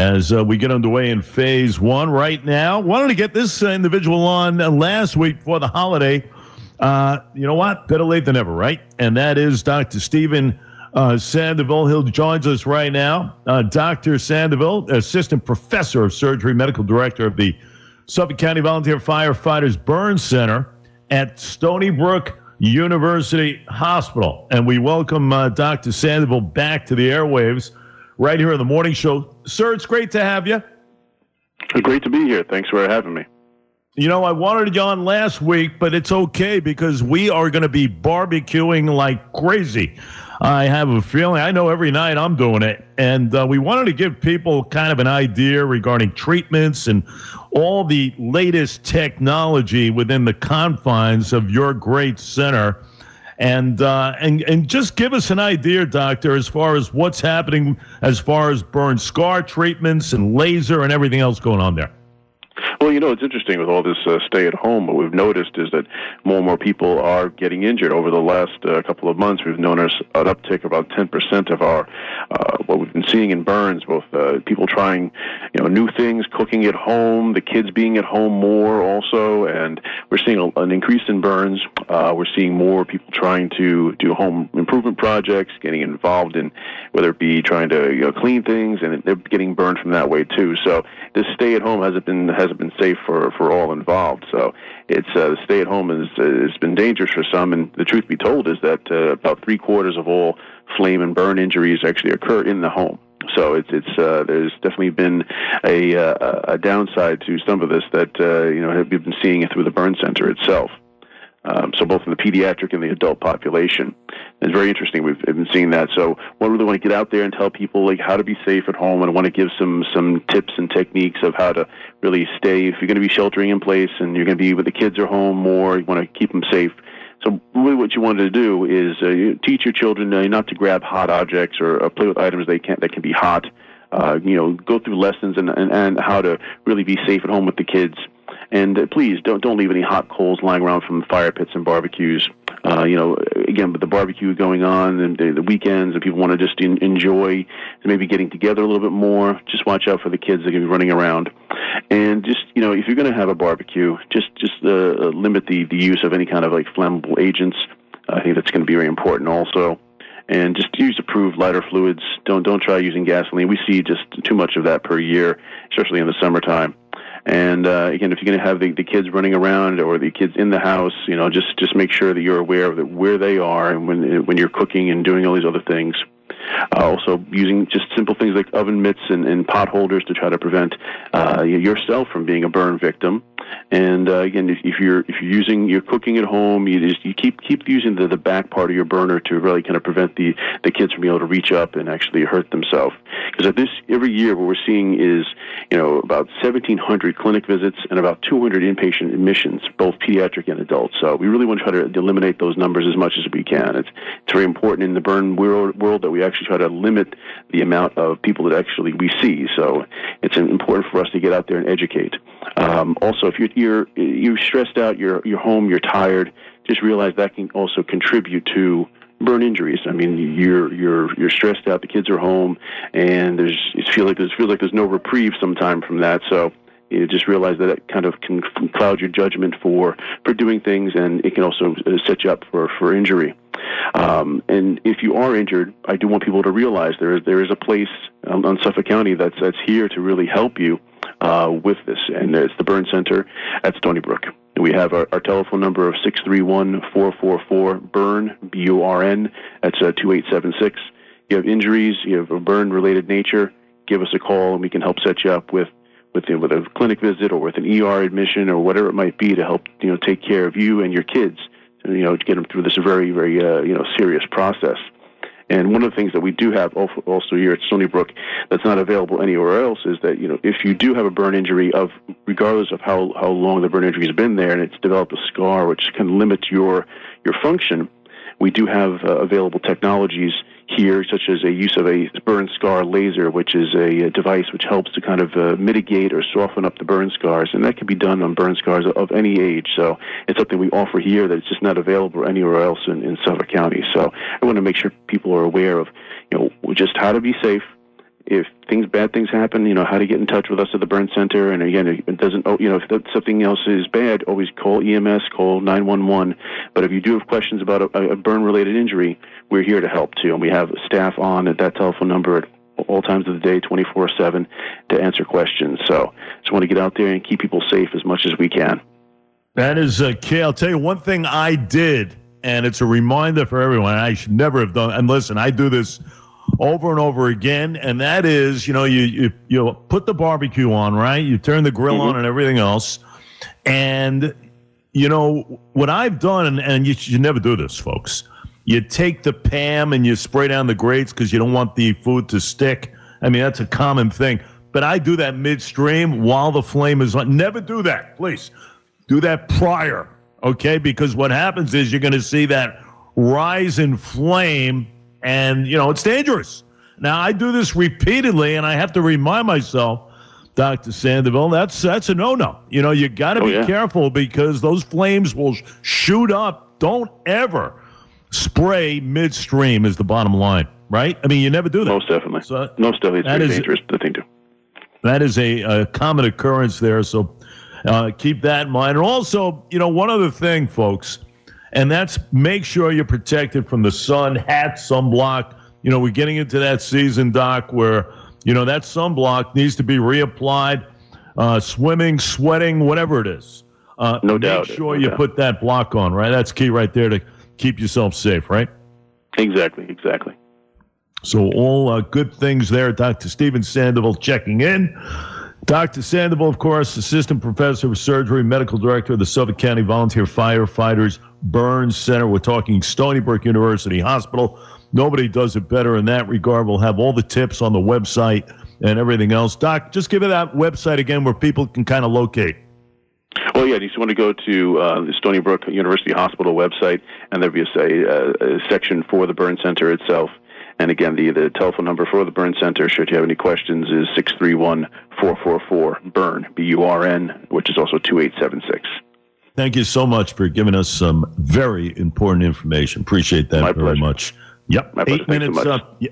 as uh, we get underway in phase one right now. Wanted to get this uh, individual on uh, last week before the holiday. Uh, you know what? Better late than ever, right? And that is Dr. Steven uh, Sandoval. He joins us right now. Uh, Dr. Sandoval, Assistant Professor of Surgery, Medical Director of the Suffolk County Volunteer Firefighters Burn Center at Stony Brook University Hospital. And we welcome Dr. Sandoval back to the airwaves right here on the morning show. Sir, it's great to have you. Great to be here. Thanks for having me. You know, I wanted you on last week, but it's okay because we are going to be barbecuing like crazy. I have a feeling, I know every night I'm doing it. And uh, we wanted to give people kind of an idea regarding treatments and all the latest technology within the confines of your great center and uh, and and just give us an idea, doctor, as far as what's happening as far as burn scar treatments and laser and everything else going on there. Well, you know, it's interesting with all this uh, stay at home. What we've noticed is that more and more people are getting injured. Over the last uh, couple of months, we've noticed an uptick about 10% of our, uh, what we've been seeing in burns, both uh, people trying, you know, new things, cooking at home, the kids being at home more also, and we're seeing a, an increase in burns. Uh, we're seeing more people trying to do home improvement projects, getting involved in whether it be trying to you know, clean things, and they're getting burned from that way too. So this stay at home hasn't been hasn't been safe for for all involved. So it's uh, stay at home has has been dangerous for some, and the truth be told is that uh, about three quarters of all flame and burn injuries actually occur in the home. So it's it's uh, there's definitely been a uh, a downside to some of this that uh, you know we've been seeing it through the burn center itself. Um, so both in the pediatric and the adult population. It's very interesting. We've been seeing that. So I really want to get out there and tell people like how to be safe at home, and I want to give some some tips and techniques of how to really stay. If you're going to be sheltering in place and you're going to be with the kids at home more, you want to keep them safe. So really, what you want to do is uh, teach your children uh, not to grab hot objects or uh, play with items they can that can be hot. Uh, you know, go through lessons and, and and how to really be safe at home with the kids. And uh, please don't don't leave any hot coals lying around from fire pits and barbecues. Uh, you know, again, with the barbecue going on and the, the weekends, and people want to just in, enjoy maybe getting together a little bit more. Just watch out for the kids that are going to be running around, and just you know, if you're going to have a barbecue, just just uh, limit the the use of any kind of like flammable agents. I think that's going to be very important also and just use approved lighter fluids. Don't don't try using gasoline. We see just too much of that per year, especially in the summertime. And uh, again, if you're going to have the, the kids running around or the kids in the house, you know, just just make sure that you're aware of the, where they are and when when you're cooking and doing all these other things. Uh, also, using just simple things like oven mitts and, and pot holders to try to prevent uh, yourself from being a burn victim. And uh, again, if, if, you're if you're using you're cooking at home, you just you keep keep using the, the back part of your burner to really kind of prevent the the kids from being able to reach up and actually hurt themselves. Because this every year, what we're seeing is you know about 1,700 clinic visits and about 200 inpatient admissions, both pediatric and adult. So we really want to try to eliminate those numbers as much as we can. It's it's very important in the burn world, world that we actually try to limit the amount of people that actually we see. So it's important for us to get out there and educate. Um, also, if you're, you're you're stressed out, you're you're home, you're tired, just realize that can also contribute to burn injuries. I mean, you're you're you're stressed out. The kids are home, and there's it feels like there's feels like there's no reprieve sometime from that. So you just realize that it kind of can cloud your judgment for for doing things, and it can also uh, set you up for for injury. Um, and if you are injured, I do want people to realize there is there is a place on, on Suffolk County that's that's here to really help you uh, with this, and it's the Burn Center at Stony Brook. We have our, our telephone number of six three one four four four burn B U R N. That's uh, two eight seven six. You have injuries, you have a burn related nature. Give us a call, and we can help set you up with with with a clinic visit or with an ER admission or whatever it might be to help you know take care of you and your kids. You know, to get them through this very very uh, you know serious process. And one of the things that we do have also here at Stony Brook that's not available anywhere else is that you know if you do have a burn injury of regardless of how how long the burn injury has been there and it's developed a scar which can limit your your function, we do have uh, available technologies here, such as a use of a burn scar laser, which is a, a device which helps to kind of uh, mitigate or soften up the burn scars, and that can be done on burn scars of, any age. So it's something we offer here that is just not available anywhere else in, in Suffolk County. So I want to make sure people are aware of, you know, just how to be safe, if things bad things happen, you know how to get in touch with us at the burn center. And again, it doesn't oh, you know if something else is bad, always call EMS, call 911. But if you do have questions about a, a burn related injury, we're here to help too, and we have staff on at that telephone number at all times of the day, 24 7, to answer questions. So just want to get out there and keep people safe as much as we can. That is, uh, I'll tell you one thing I did, and it's a reminder for everyone. I should never have done. And listen, I do this over and over again, and that is, you know, you you you put the barbecue on, right? You turn the grill mm-hmm. on and everything else, and you know what I've done, and, and you should never do this, folks. You take the Pam and you spray down the grates because you don't want the food to stick. I mean, that's a common thing. But I do that midstream while the flame is on. Never do that, please. Do that prior, okay? Because what happens is you're going to see that rise in flame and, you know, it's dangerous. Now, I do this repeatedly, and I have to remind myself, Dr. Sandoval, that's that's a no-no. You know, you got to oh, be yeah. careful because those flames will shoot up. Don't ever spray midstream is the bottom line, right? I mean, you never do that. Most definitely. So Most definitely, it's very is, dangerous the thing to. That is a, a common occurrence there. So uh, keep that in mind. And also, you know, one other thing, folks, and that's make sure you're protected from the sun, hat, sunblock. You know, we're getting into that season, Doc, where, you know, that sunblock needs to be reapplied. Uh, swimming, sweating, whatever it is. Uh, no make doubt. Make sure no you doubt. put that block on, right? That's key right there to keep yourself safe, right? Exactly, exactly. So, all uh, good things there. Dr. Steven Sandoval checking in. Dr. Sandoval, of course, assistant professor of surgery, medical director of the Suffolk County Volunteer Firefighters Burns Center. We're talking Stony Brook University Hospital. Nobody does it better in that regard. We'll have all the tips on the website and everything else. Doc, just give it that website again where people can kind of locate. Well, yeah, you just want to go to uh, the Stony Brook University Hospital website, and there'll be a, a, a section for the burn center itself. And again, the, the telephone number for the Burn Center, should you have any questions, is 631 444 BURN, B U R N, which is also 2876. Thank you so much for giving us some very important information. Appreciate that My very pleasure. much. Yep. My Eight pleasure. minutes so up.